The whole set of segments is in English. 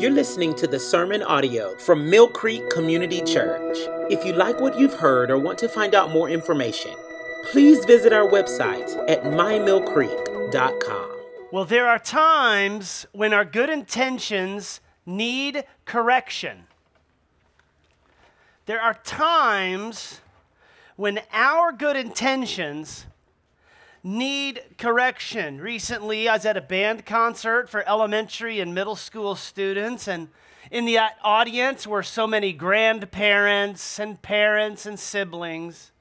You're listening to the sermon audio from Mill Creek Community Church. If you like what you've heard or want to find out more information, please visit our website at mymillcreek.com. Well, there are times when our good intentions need correction. There are times when our good intentions need correction. Recently, I was at a band concert for elementary and middle school students, and in the audience were so many grandparents and parents and siblings,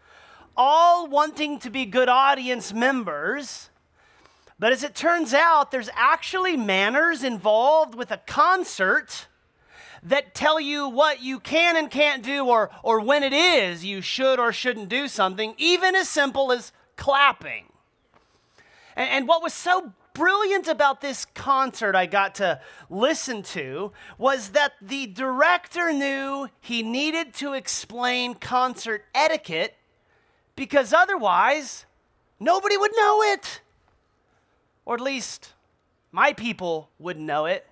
all wanting to be good audience members. But as it turns out, there's actually manners involved with a concert that tell you what you can and can't do, or, or when it is you should or shouldn't do something, even as simple as clapping. And, and what was so brilliant about this concert I got to listen to was that the director knew he needed to explain concert etiquette because otherwise nobody would know it. Or at least my people wouldn't know it.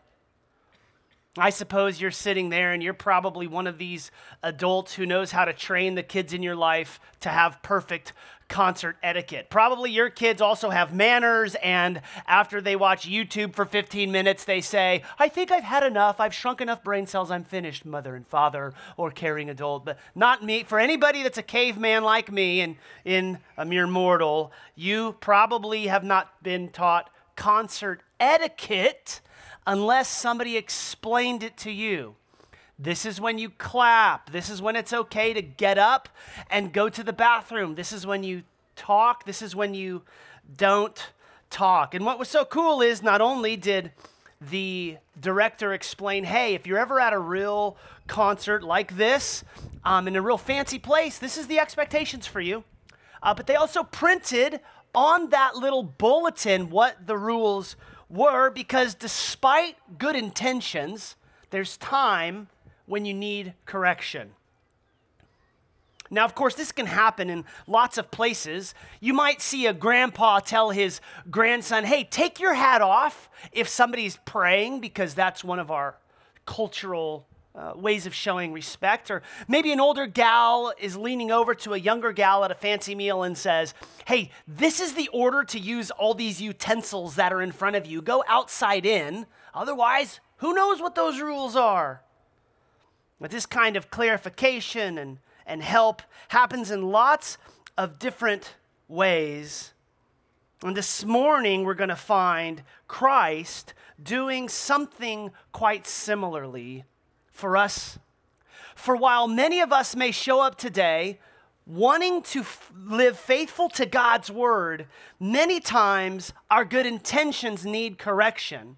I suppose you're sitting there and you're probably one of these adults who knows how to train the kids in your life to have perfect concert etiquette. Probably your kids also have manners, and after they watch YouTube for 15 minutes, they say, I think I've had enough. I've shrunk enough brain cells. I'm finished, mother and father or caring adult. But not me. For anybody that's a caveman like me and in a mere mortal, you probably have not been taught concert etiquette unless somebody explained it to you. This is when you clap. This is when it's okay to get up and go to the bathroom. This is when you talk. This is when you don't talk. And what was so cool is not only did the director explain, hey, if you're ever at a real concert like this, um, in a real fancy place, this is the expectations for you. Uh, but they also printed on that little bulletin what the rules were because despite good intentions, there's time when you need correction. Now, of course, this can happen in lots of places. You might see a grandpa tell his grandson, hey, take your hat off if somebody's praying, because that's one of our cultural uh, ways of showing respect. Or maybe an older gal is leaning over to a younger gal at a fancy meal and says, hey, this is the order to use all these utensils that are in front of you. Go outside in. Otherwise, who knows what those rules are? But this kind of clarification and, and help happens in lots of different ways. And this morning, we're going to find Christ doing something quite similarly for us. For while many of us may show up today wanting to f- live faithful to God's word, many times our good intentions need correction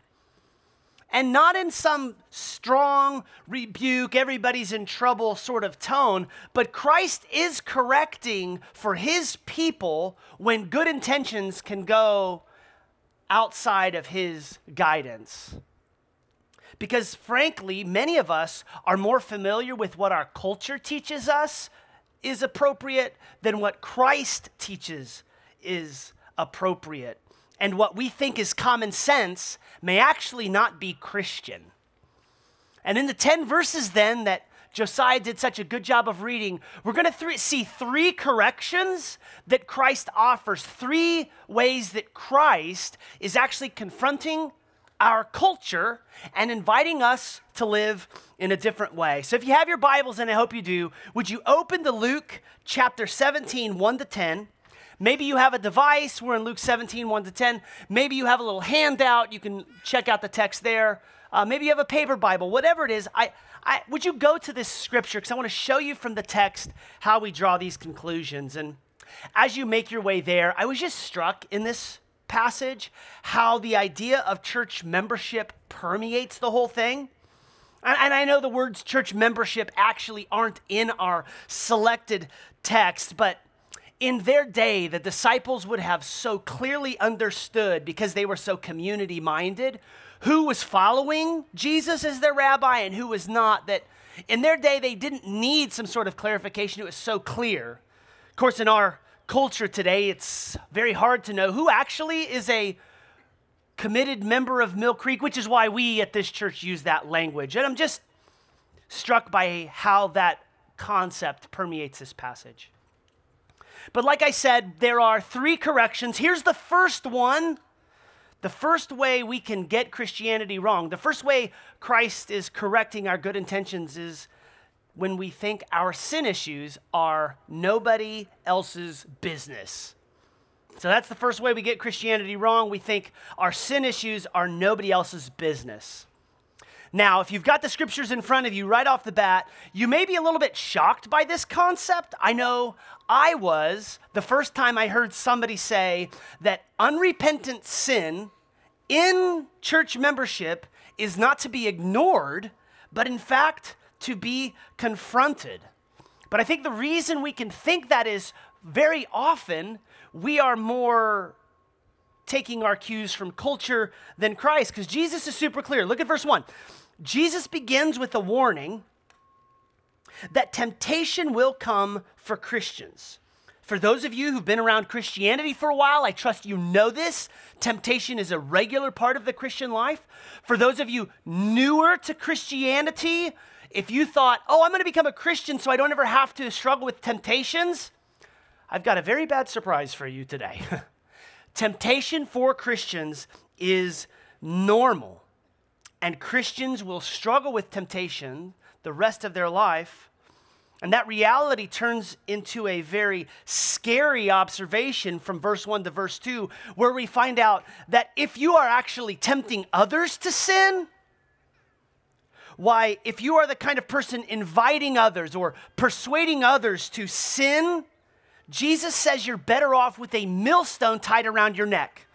and not in some strong rebuke, everybody's in trouble sort of tone, but Christ is correcting for his people when good intentions can go outside of his guidance. Because frankly, many of us are more familiar with what our culture teaches us is appropriate than what Christ teaches is appropriate and what we think is common sense may actually not be Christian. And in the 10 verses then that Josiah did such a good job of reading, we're going to th- see three corrections that Christ offers, three ways that Christ is actually confronting our culture and inviting us to live in a different way. So if you have your Bibles, and I hope you do, would you open to Luke chapter 17, 1 to 10? Maybe you have a device. We're in Luke 17, 1 to 10. Maybe you have a little handout. You can check out the text there. Uh, maybe you have a paper Bible. Whatever it is, I, I, would you go to this scripture? Because I want to show you from the text how we draw these conclusions. And as you make your way there, I was just struck in this passage how the idea of church membership permeates the whole thing. And I know the words church membership actually aren't in our selected text, but in their day, the disciples would have so clearly understood because they were so community minded who was following Jesus as their rabbi and who was not, that in their day they didn't need some sort of clarification. It was so clear. Of course, in our culture today, it's very hard to know who actually is a committed member of Mill Creek, which is why we at this church use that language. And I'm just struck by how that concept permeates this passage. But like I said, there are three corrections. Here's the first one. The first way we can get Christianity wrong, the first way Christ is correcting our good intentions is when we think our sin issues are nobody else's business. So that's the first way we get Christianity wrong. We think our sin issues are nobody else's business. Now, if you've got the scriptures in front of you right off the bat, you may be a little bit shocked by this concept. I know I was the first time I heard somebody say that unrepentant sin in church membership is not to be ignored, but in fact to be confronted. But I think the reason we can think that is very often we are more taking our cues from culture than Christ because Jesus is super clear. Look at verse 1. Jesus begins with a warning that temptation will come for Christians. For those of you who've been around Christianity for a while, I trust you know this. Temptation is a regular part of the Christian life. For those of you newer to Christianity, if you thought, oh, I'm going to become a Christian so I don't ever have to struggle with temptations, I've got a very bad surprise for you today. Temptation for Christians is normal, and Christians will struggle with temptation the rest of their life. And that reality turns into a very scary observation from verse 1 to verse 2, where we find out that if you are actually tempting others to sin, why, if you are the kind of person inviting others or persuading others to sin, Jesus says you're better off with a millstone tied around your neck.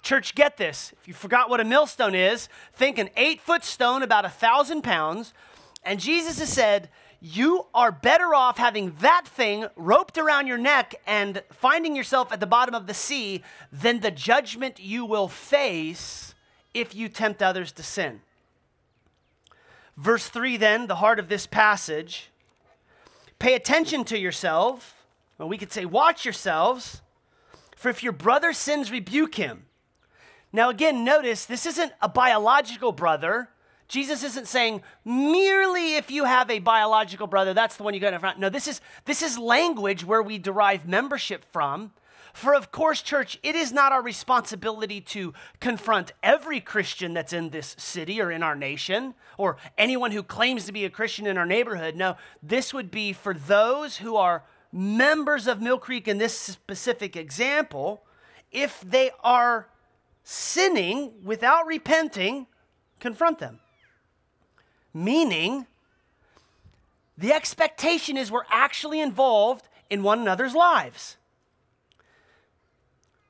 Church, get this. If you forgot what a millstone is, think an eight foot stone about a thousand pounds. And Jesus has said, You are better off having that thing roped around your neck and finding yourself at the bottom of the sea than the judgment you will face if you tempt others to sin. Verse 3, then, the heart of this passage pay attention to yourself. Well, we could say, watch yourselves, for if your brother sins, rebuke him. Now, again, notice this isn't a biological brother. Jesus isn't saying merely if you have a biological brother, that's the one you got in front. No, this is this is language where we derive membership from. For of course, church, it is not our responsibility to confront every Christian that's in this city or in our nation or anyone who claims to be a Christian in our neighborhood. No, this would be for those who are members of Mill Creek in this specific example. If they are sinning without repenting, confront them. Meaning, the expectation is we're actually involved in one another's lives.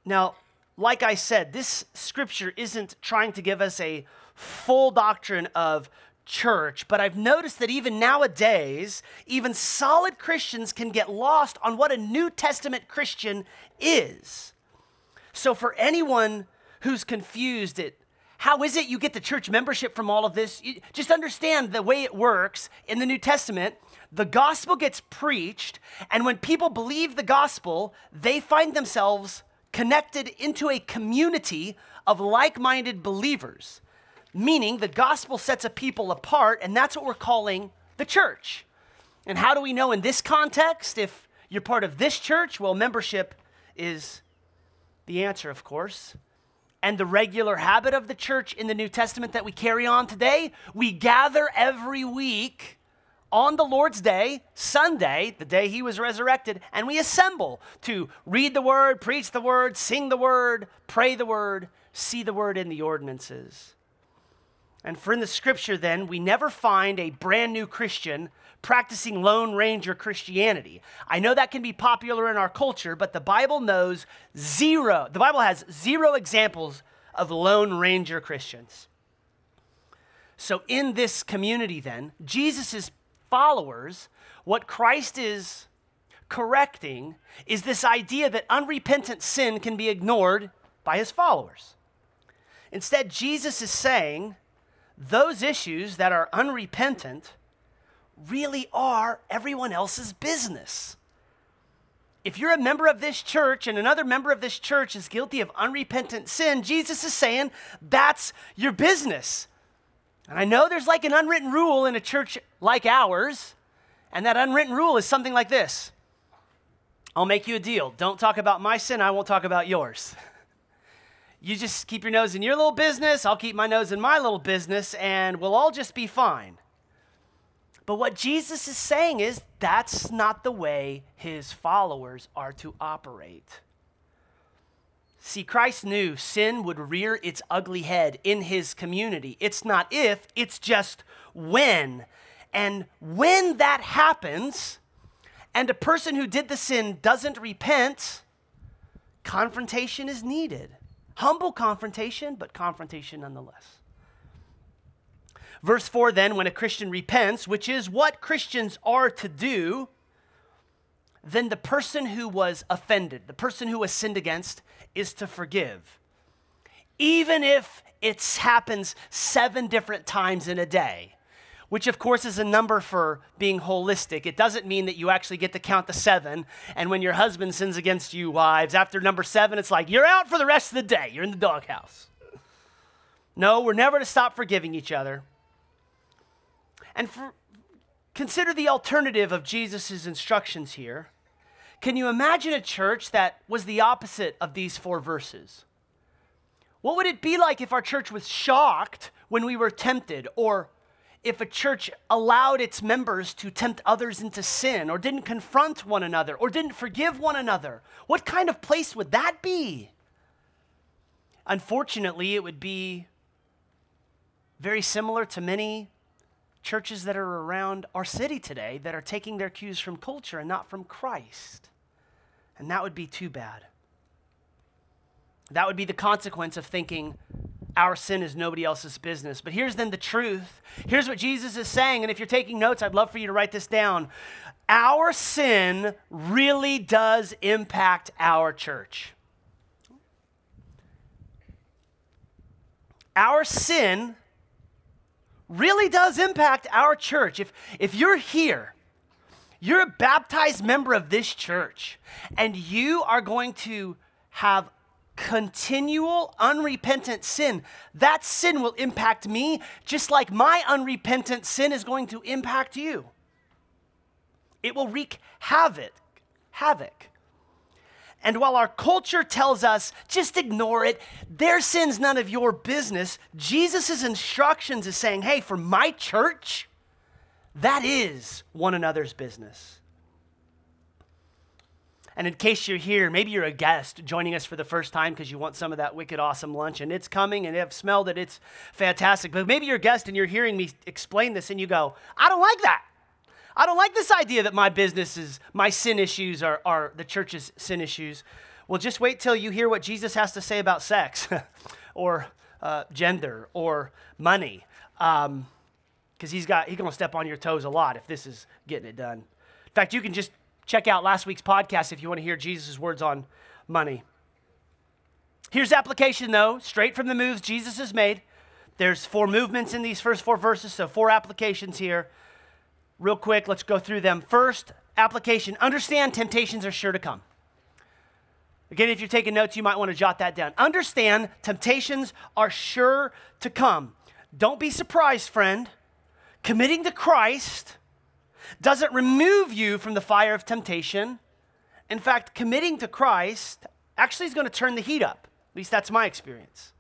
Now, like I said, this scripture isn't trying to give us a full doctrine of church, but I've noticed that even nowadays, even solid Christians can get lost on what a New Testament Christian is. So, for anyone who's confused at how is it you get the church membership from all of this, just understand the way it works in the New Testament. The gospel gets preached, and when people believe the gospel, they find themselves connected into a community of like minded believers, meaning the gospel sets a people apart, and that's what we're calling the church. And how do we know in this context if you're part of this church? Well, membership is the answer, of course. And the regular habit of the church in the New Testament that we carry on today, we gather every week on the Lord's Day, Sunday, the day he was resurrected, and we assemble to read the word, preach the word, sing the word, pray the word, see the word in the ordinances. And for in the scripture, then, we never find a brand new Christian practicing Lone Ranger Christianity. I know that can be popular in our culture, but the Bible knows zero, the Bible has zero examples of Lone Ranger Christians. So, in this community, then, Jesus is followers, what Christ is correcting is this idea that unrepentant sin can be ignored by his followers. Instead, Jesus is saying those issues that are unrepentant really are everyone else's business. if you're a member of this church and another member of this church is guilty of unrepentant sin, Jesus is saying that's your business. And I know there's like an unwritten rule in a church like ours, and that unwritten rule is something like this I'll make you a deal. Don't talk about my sin, I won't talk about yours. You just keep your nose in your little business, I'll keep my nose in my little business, and we'll all just be fine. But what Jesus is saying is that's not the way his followers are to operate. See, Christ knew sin would rear its ugly head in his community. It's not if, it's just when. And when that happens, and a person who did the sin doesn't repent, confrontation is needed. Humble confrontation, but confrontation nonetheless. Verse 4 then, when a Christian repents, which is what Christians are to do, then the person who was offended, the person who was sinned against, is to forgive. Even if it happens seven different times in a day, which of course is a number for being holistic. It doesn't mean that you actually get to count the seven. And when your husband sins against you, wives, after number seven, it's like you're out for the rest of the day. You're in the doghouse. No, we're never to stop forgiving each other. And for, consider the alternative of Jesus' instructions here. Can you imagine a church that was the opposite of these four verses? What would it be like if our church was shocked when we were tempted, or if a church allowed its members to tempt others into sin, or didn't confront one another, or didn't forgive one another? What kind of place would that be? Unfortunately, it would be very similar to many churches that are around our city today that are taking their cues from culture and not from Christ. And that would be too bad. That would be the consequence of thinking our sin is nobody else's business. But here's then the truth. Here's what Jesus is saying. And if you're taking notes, I'd love for you to write this down. Our sin really does impact our church. Our sin really does impact our church. If, if you're here, you're a baptized member of this church, and you are going to have continual unrepentant sin, that sin will impact me just like my unrepentant sin is going to impact you. It will wreak havoc, havoc. And while our culture tells us, just ignore it, their sin's none of your business, Jesus' instructions is saying, hey, for my church, that is one another's business. And in case you're here, maybe you're a guest joining us for the first time because you want some of that wicked awesome lunch and it's coming and have smelled it, it's fantastic. But maybe you're a guest and you're hearing me explain this and you go, I don't like that. I don't like this idea that my business is, my sin issues are, are the church's sin issues. Well, just wait till you hear what Jesus has to say about sex or uh, gender or money. Because um, he's got, he's going to step on your toes a lot if this is getting it done. In fact, you can just check out last week's podcast if you want to hear Jesus' words on money. Here's application, though, straight from the moves Jesus has made. There's four movements in these first four verses, so four applications here real quick, let's go through them. First, application understand temptations are sure to come. Again, if you're taking notes, you might want to jot that down. Understand temptations are sure to come. Don't be surprised, friend. Committing to Christ doesn't remove you from the fire of temptation. In fact, committing to Christ actually is going to turn the heat up. At least that's my experience.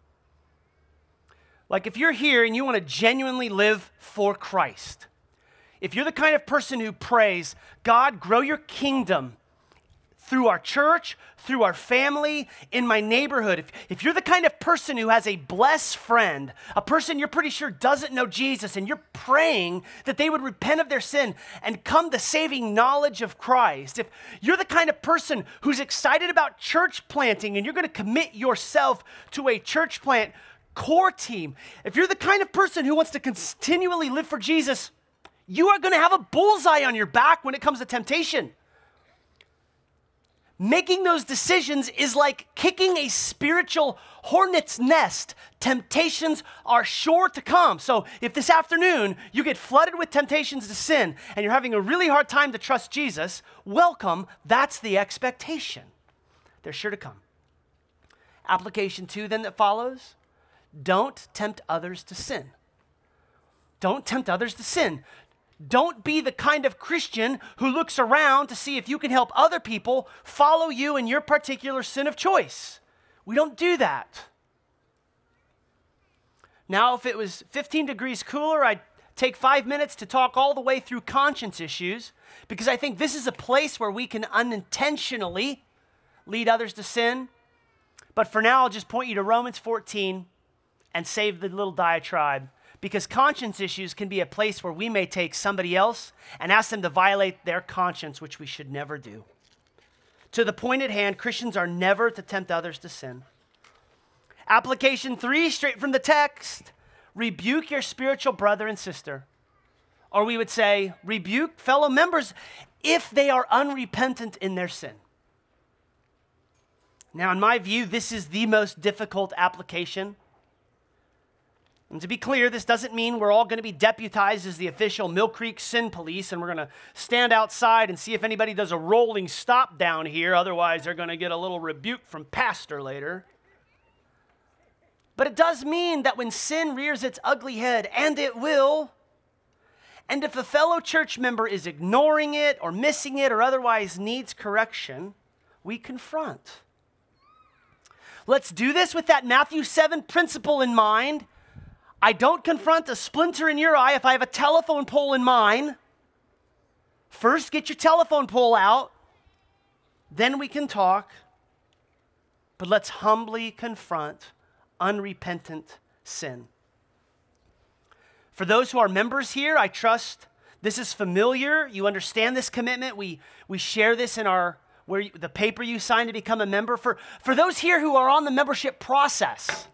Like if you're here and you want to genuinely live for Christ, if you're the kind of person who prays, God, grow your kingdom through our church, through our family, in my neighborhood, if, if you're the kind of person who has a blessed friend, a person you're pretty sure doesn't know Jesus, and you're praying that they would repent of their sin and come to saving knowledge of Christ, if you're the kind of person who's excited about church planting and you're going to commit yourself to a church plant core team, if you're the kind of person who wants to continually live for Jesus, you are going to have a bullseye on your back when it comes to temptation. making those decisions is like kicking a spiritual hornet's nest. Temptations are sure to come. So if this afternoon you get flooded with temptations to sin and you're having a really hard time to trust Jesus, welcome. That's the expectation. They're sure to come. Application two, then, that follows don't tempt others to sin. Don't tempt others to sin. Don't be the kind of Christian who looks around to see if you can help other people follow you in your particular sin of choice. We don't do that. Now, if it was 15 degrees cooler, I'd take five minutes to talk all the way through conscience issues because I think this is a place where we can unintentionally lead others to sin. But for now, I'll just point you to Romans 14 and save the little diatribe because conscience issues can be a place where we may take somebody else and ask them to violate their conscience, which we should never do. To the point at hand, Christians are never to tempt others to sin. Application three, straight from the text rebuke your spiritual brother and sister. Or we would say, rebuke fellow members if they are unrepentant in their sin. Now, in my view, this is the most difficult application and to be clear, this doesn't mean we're all going to be deputized as the official Mill Creek Sin Police and we're going to stand outside and see if anybody does a rolling stop down here. Otherwise, they're going to get a little rebuke from Pastor later. But it does mean that when sin rears its ugly head, and it will, and if a fellow church member is ignoring it or missing it or otherwise needs correction, we confront. Let's do this with that Matthew 7 principle in mind I don't confront a splinter in your eye if I have a telephone pole in mine. First, get your telephone pole out, then we can talk. But let's humbly confront unrepentant sin. For those who are members here, I trust this is familiar. You understand this commitment. We, we share this in our where you, the paper you signed to become a member. For, for those here who are on the membership process,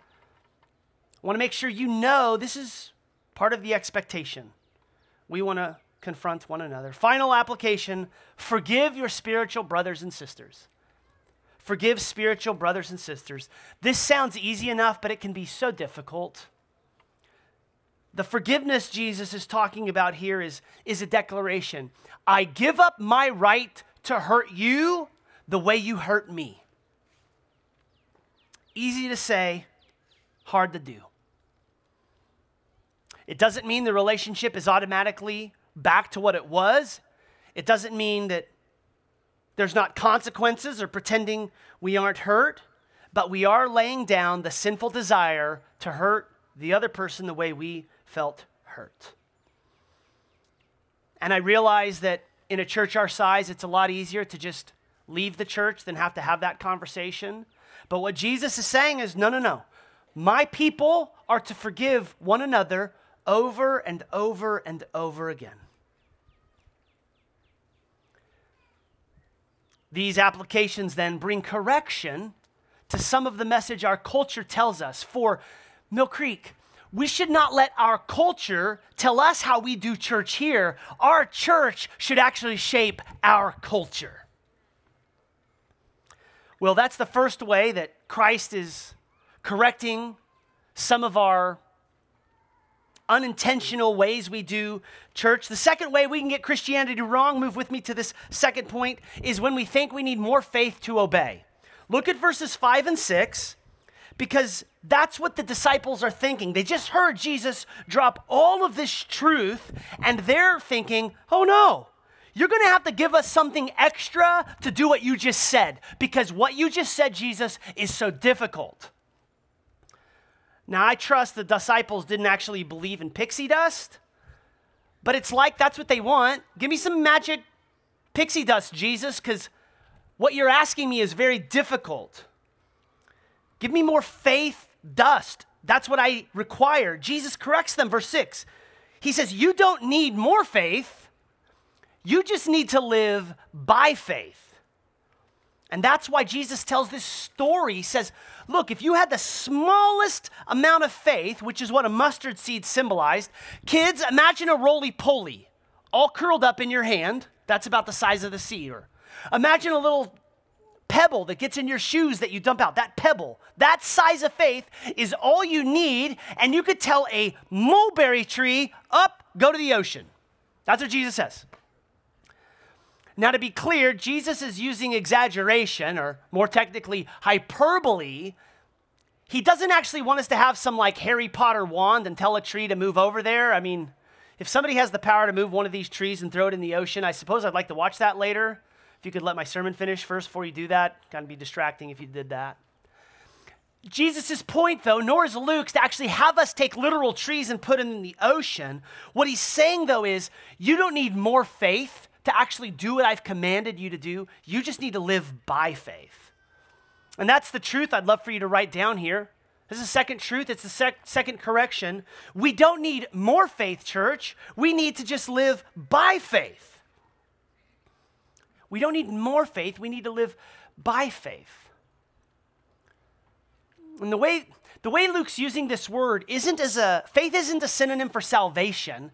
want to make sure you know this is part of the expectation. We want to confront one another. Final application forgive your spiritual brothers and sisters. Forgive spiritual brothers and sisters. This sounds easy enough, but it can be so difficult. The forgiveness Jesus is talking about here is, is a declaration I give up my right to hurt you the way you hurt me. Easy to say, hard to do. It doesn't mean the relationship is automatically back to what it was. It doesn't mean that there's not consequences or pretending we aren't hurt, but we are laying down the sinful desire to hurt the other person the way we felt hurt. And I realize that in a church our size, it's a lot easier to just leave the church than have to have that conversation. But what Jesus is saying is no, no, no. My people are to forgive one another over and over and over again. These applications then bring correction to some of the message our culture tells us. For Mill Creek, we should not let our culture tell us how we do church here. Our church should actually shape our culture. Well, that's the first way that Christ is correcting some of our unintentional ways we do church. The second way we can get Christianity wrong, move with me to this second point, is when we think we need more faith to obey. Look at verses 5 and 6 because that's what the disciples are thinking. They just heard Jesus drop all of this truth and they're thinking, oh no, you're to have to give us something extra to do what you just said because what you just said, Jesus, is so difficult. Now, I trust the disciples didn't actually believe in pixie dust, but it's like that's what they want. Give me some magic pixie dust, Jesus, because what you're asking me is very difficult. Give me more faith dust. That's what I require. Jesus corrects them, verse 6. He says, You don't need more faith, you just need to live by faith. And that's why Jesus tells this story. He says, Look, if you had the smallest amount of faith, which is what a mustard seed symbolized, kids, imagine a roly poly all curled up in your hand. That's about the size of the seed. Or imagine a little pebble that gets in your shoes that you dump out, that pebble, that size of faith is all you need. And you could tell a mulberry tree, up, go to the ocean. That's what Jesus says. Now, to be clear, Jesus is using exaggeration, or more technically, hyperbole. He doesn't actually want us to have some like Harry Potter wand and tell a tree to move over there. I mean, if somebody has the power to move one of these trees and throw it in the ocean, I suppose I'd like to watch that later. If you could let my sermon finish first before you do that, kind of be distracting if you did that. Jesus' point, though, nor is Luke's to actually have us take literal trees and put them in the ocean. What he's saying, though, is you don't need more faith to actually do what I've commanded you to do. You just need to live by faith. And that's the truth I'd love for you to write down here. This is the second truth. It's the sec- second correction. We don't need more faith, church. We need to just live by faith. We don't need more faith. We need to live by faith. And the way, the way Luke's using this word isn't as a, faith isn't a synonym for salvation.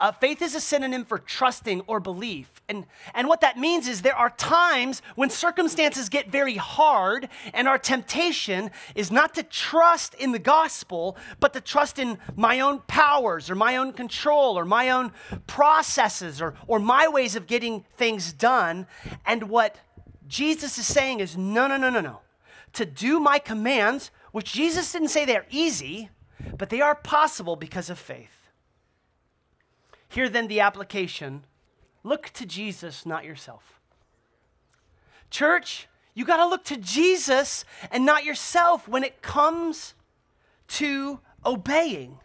Uh, faith is a synonym for trusting or belief. And, and what that means is there are times when circumstances get very hard, and our temptation is not to trust in the gospel, but to trust in my own powers or my own control or my own processes or, or my ways of getting things done. And what Jesus is saying is no, no, no, no, no. To do my commands, which Jesus didn't say they're easy, but they are possible because of faith. Here then the application look to Jesus, not yourself. Church, you got to look to Jesus and not yourself when it comes to obeying.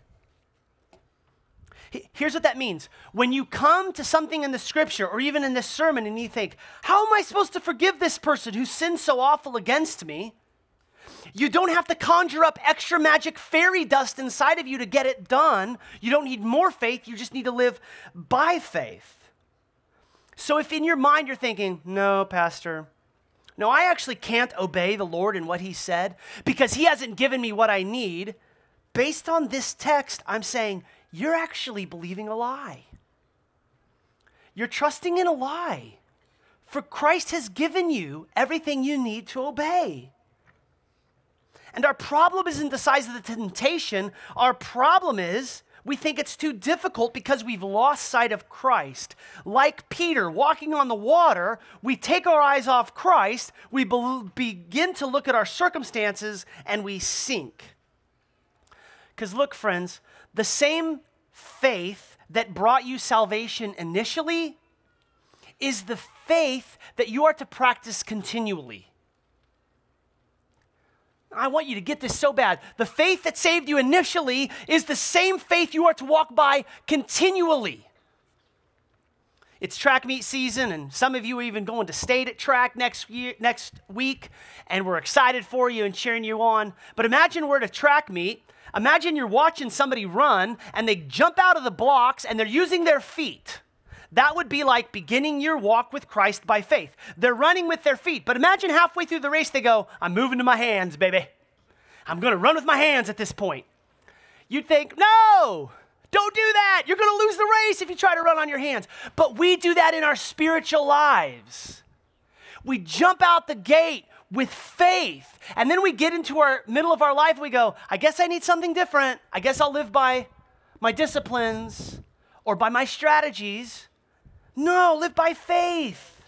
Here's what that means. When you come to something in the scripture or even in this sermon and you think, how am I supposed to forgive this person who sinned so awful against me? You don't have to conjure up extra magic fairy dust inside of you to get it done. You don't need more faith, you just need to live by faith. So if in your mind you're thinking, no, Pastor, no, I actually can't obey the Lord in what He said because He hasn't given me what I need, based on this text, I'm saying you're actually believing a lie. You're trusting in a lie. For Christ has given you everything you need to obey. And our problem isn't the size of the temptation. Our problem is we think it's too difficult because we've lost sight of Christ. Like Peter walking on the water, we take our eyes off Christ, we be- begin to look at our circumstances, and we sink. Because look, friends, the same faith that brought you salvation initially is the faith that you are to practice continually. I want you to get this so bad. The faith that saved you initially is the same faith you are to walk by continually. It's track meet season, and some of you are even going to state at track next year, next week, and we're excited for you and cheering you on. But imagine we're at a track meet. Imagine you're watching somebody run, and they jump out of the blocks, and they're using their feet. That would be like beginning your walk with Christ by faith. They're running with their feet, but imagine halfway through the race they go, I'm moving to my hands, baby. I'm going to run with my hands at this point. You'd think, no, don't do that. You're going to lose the race if you try to run on your hands. But we do that in our spiritual lives. We jump out the gate with faith, and then we get into our middle of our life. We go, I guess I need something different. I guess I'll live by my disciplines or by my strategies. No, live by faith.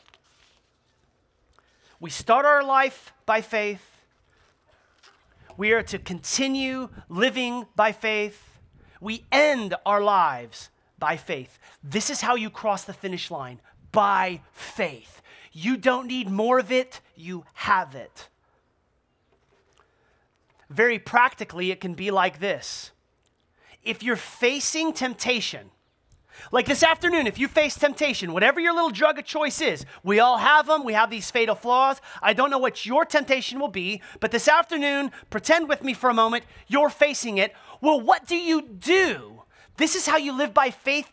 We start our life by faith. We are to continue living by faith. We end our lives by faith. This is how you cross the finish line by faith. You don't need more of it, you have it. Very practically, it can be like this. If you're facing temptation, like this afternoon, if you face temptation, whatever your little drug of choice is, we all have them. We have these fatal flaws. I don't know what your temptation will be, but this afternoon, pretend with me for a moment, you're facing it. Well, what do you do? This is how you live by faith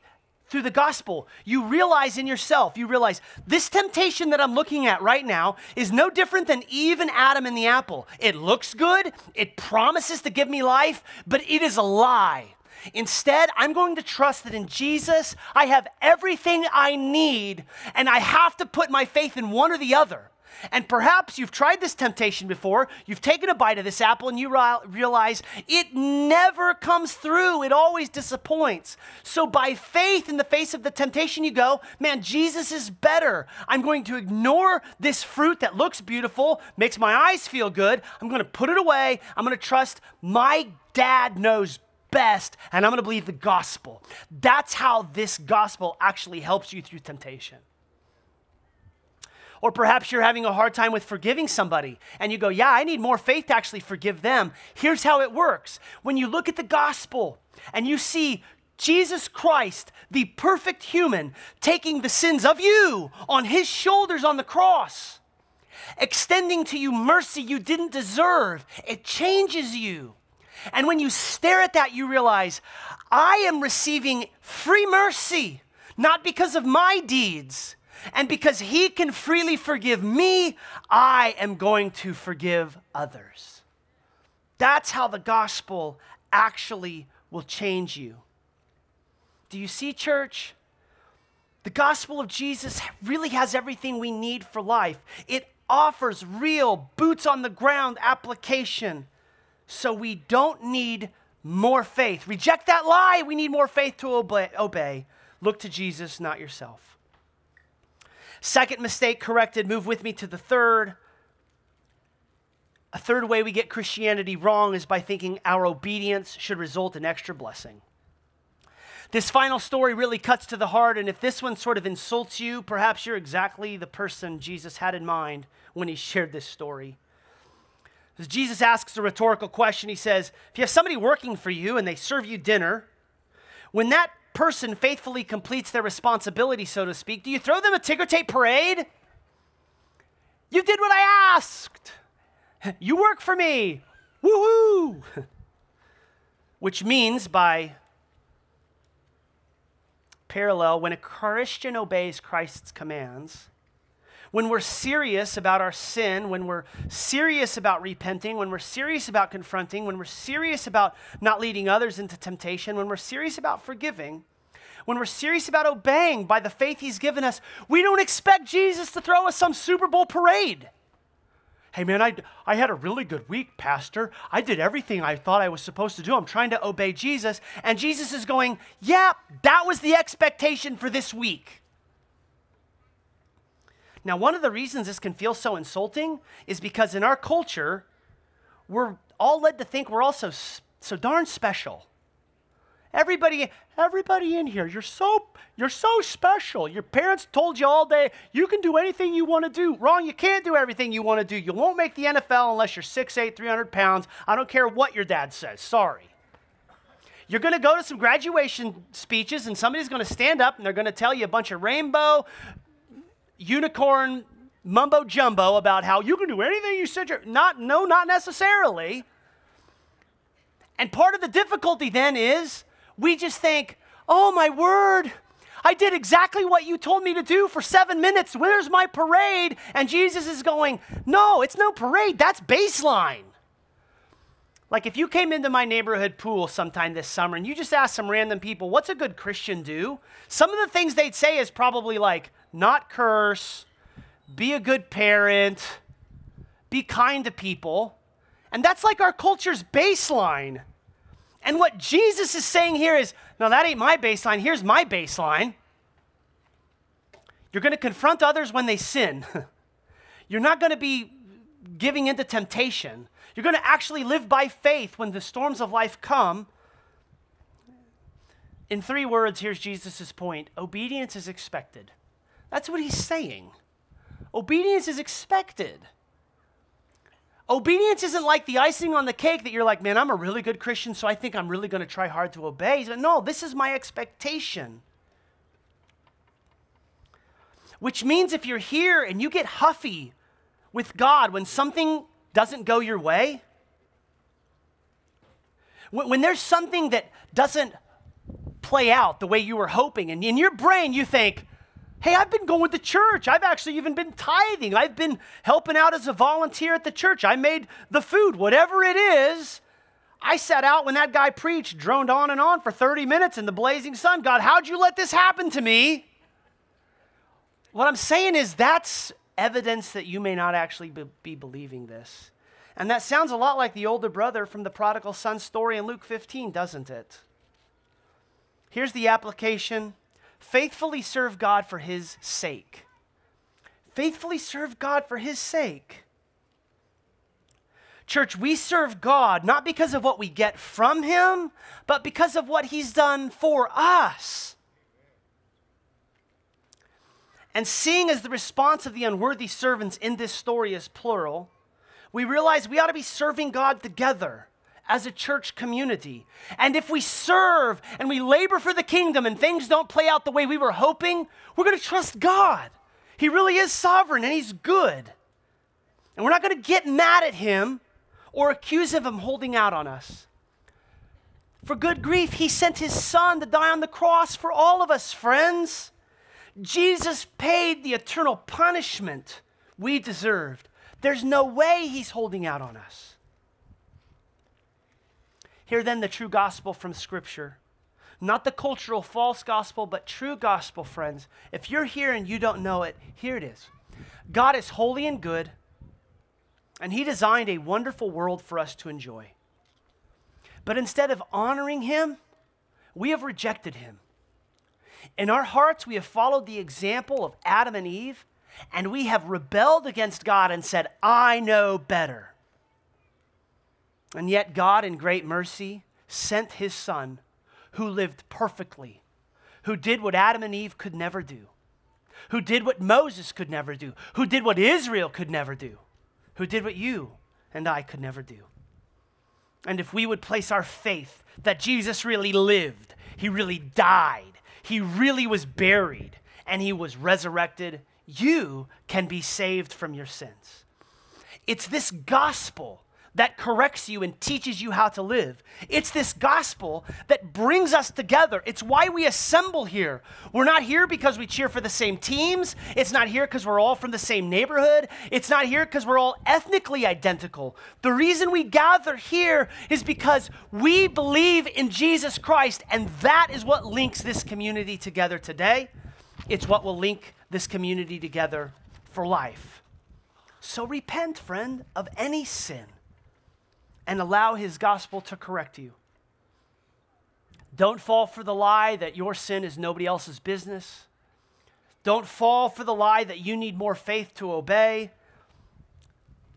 through the gospel. You realize in yourself, you realize this temptation that I'm looking at right now is no different than Eve and Adam in the apple. It looks good, it promises to give me life, but it is a lie. Instead, I'm going to trust that in Jesus, I have everything I need, and I have to put my faith in one or the other. And perhaps you've tried this temptation before. You've taken a bite of this apple and you realize it never comes through. It always disappoints. So, by faith, in the face of the temptation, you go, man, Jesus is better. I'm going to ignore this fruit that looks beautiful, makes my eyes feel good. I'm going to put it away. I'm going to trust my dad knows best, and I'm going to believe the gospel. That's how this gospel actually helps you through temptation. Or perhaps you're having a hard time with forgiving somebody and you go, Yeah, I need more faith to actually forgive them. Here's how it works. When you look at the gospel and you see Jesus Christ, the perfect human, taking the sins of you on his shoulders on the cross, extending to you mercy you didn't deserve, it changes you. And when you stare at that, you realize, I am receiving free mercy, not because of my deeds and because He can freely forgive me, I am going to forgive others. That's how the gospel actually will change you. Do you see, church? The gospel of Jesus really has everything we need for life. It offers real, boots on the ground application. So we don't need more faith. Reject that lie. We need more faith to obey. Look to Jesus, not yourself. Second mistake corrected. Move with me to the third. A third way we get Christianity wrong is by thinking our obedience should result in extra blessing. This final story really cuts to the heart, and if this one sort of insults you, perhaps you're exactly the person Jesus had in mind when he shared this story. Jesus asks a rhetorical question, he says, If you have somebody working for you and they serve you dinner, when that person faithfully completes their responsibility, so to speak, do you throw them a ticker tape parade? You did what I asked. You work for me. Woohoo! Which means, by parallel, when a Christian obeys Christ's commands, when we're serious about our sin, when we're serious about repenting, when we're serious about confronting, when we're serious about not leading others into temptation, when we're serious about forgiving, when we're serious about obeying by the faith He's given us, we don't expect Jesus to throw us some Super Bowl parade. Hey man, I, I had a really good week, Pastor. I did everything I thought I was supposed to do. I'm trying to obey Jesus. And Jesus is going, Yeah, that was the expectation for this week. Now, one of the reasons this can feel so insulting is because in our culture, we're all led to think we're all so, so darn special. Everybody, everybody in here, you're so you're so special. Your parents told you all day you can do anything you want to do. Wrong, you can't do everything you want to do. You won't make the NFL unless you're 6'8", 300 pounds. I don't care what your dad says. Sorry. You're going to go to some graduation speeches, and somebody's going to stand up and they're going to tell you a bunch of rainbow unicorn mumbo jumbo about how you can do anything you said. Not, no, not necessarily. And part of the difficulty then is we just think, oh my word, I did exactly what you told me to do for seven minutes. Where's my parade? And Jesus is going, no, it's no parade. That's baseline. Like if you came into my neighborhood pool sometime this summer and you just asked some random people, what's a good Christian do? Some of the things they'd say is probably like, not curse, be a good parent, be kind to people. And that's like our culture's baseline. And what Jesus is saying here is no, that ain't my baseline. Here's my baseline. You're going to confront others when they sin. You're not going to be giving into temptation. You're going to actually live by faith when the storms of life come. In three words, here's Jesus' point obedience is expected. That's what he's saying. Obedience is expected. Obedience isn't like the icing on the cake that you're like, man, I'm a really good Christian, so I think I'm really going to try hard to obey. No, this is my expectation. Which means if you're here and you get huffy with God when something doesn't go your way, when, there's something that doesn't play out the way you were hoping, and in your brain you think, Hey, I've been going to church. I've actually even been tithing. I've been helping out as a volunteer at the church. I made the food, whatever it is. I sat out when that guy preached, droned on and on for 30 minutes in the blazing sun. God, how'd you let this happen to me? What I'm saying is that's evidence that you may not actually be, be believing this. And that sounds a lot like the older brother from the prodigal son story in Luke 15, doesn't it? Here's the application faithfully serve God for his sake. Faithfully serve God for his sake. Church, we serve God not because of what we get from him, but because of what he's done for us. And seeing as the response of the unworthy servants in this story is plural, we realize we ought to be serving God together as a church community. And if we serve and we labor for the kingdom and things don't play out the way we were hoping, we're going to trust God. He really is sovereign and He's good. And we're not going to get mad at Him or accuse Him of holding out on us. For good grief, He sent His Son to die on the cross for all of us, friends. Jesus paid the eternal punishment we deserved. There's no way he's holding out on us. Hear then the true gospel from Scripture. Not the cultural false gospel, but true gospel, friends. If you're here and you don't know it, here it is God is holy and good, and He designed a wonderful world for us to enjoy. But instead of honoring Him, we have rejected Him. In our hearts, we have followed the example of Adam and Eve, and we have rebelled against God and said, I know better. And yet, God, in great mercy, sent his Son, who lived perfectly, who did what Adam and Eve could never do, who did what Moses could never do, who did what Israel could never do, who did what you and I could never do. And if we would place our faith that Jesus really lived, he really died, he really was buried and he was resurrected, you can be saved from your sins. It's this gospel that corrects you and teaches you how to live. It's this gospel that brings us together. It's why we assemble here. We're not here because we cheer for the same teams. It's not here because we're all from the same neighborhood. It's not here because we're all ethnically identical. The reason we gather here is because we believe in Jesus Christ, and that is what links this community together today. It's what will link this community together for life. So repent, friend, of any sin and allow his gospel to correct you. Don't fall for the lie that your sin is nobody else's business. Don't fall for the lie that you need more faith to obey.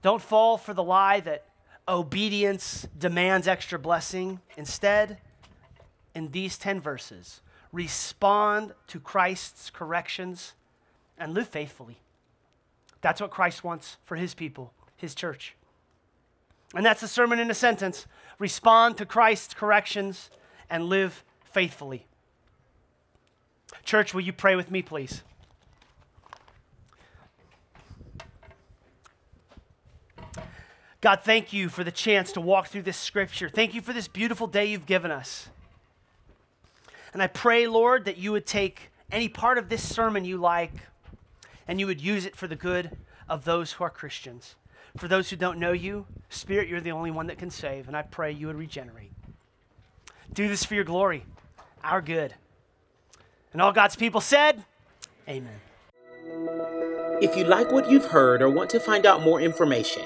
Don't fall for the lie that obedience demands extra blessing. Instead, in these 10 verses, respond to Christ's corrections and live faithfully. That's what Christ wants for his people, his church. And that's the sermon in a sentence respond to Christ's corrections and live faithfully. Church, will you pray with me, please? God, thank you for the chance to walk through this scripture. Thank you for this beautiful day you've given us. And I pray, Lord, that you would take any part of this sermon you like and you would use it for the good of those who are Christians. For those who don't know you, Spirit, you're the only one that can save, and I pray you would regenerate. Do this for your glory, our good. And all God's people said, Amen. If you like what you've heard or want to find out more information,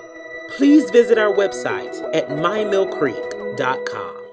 please visit our website at mymillcreek.com.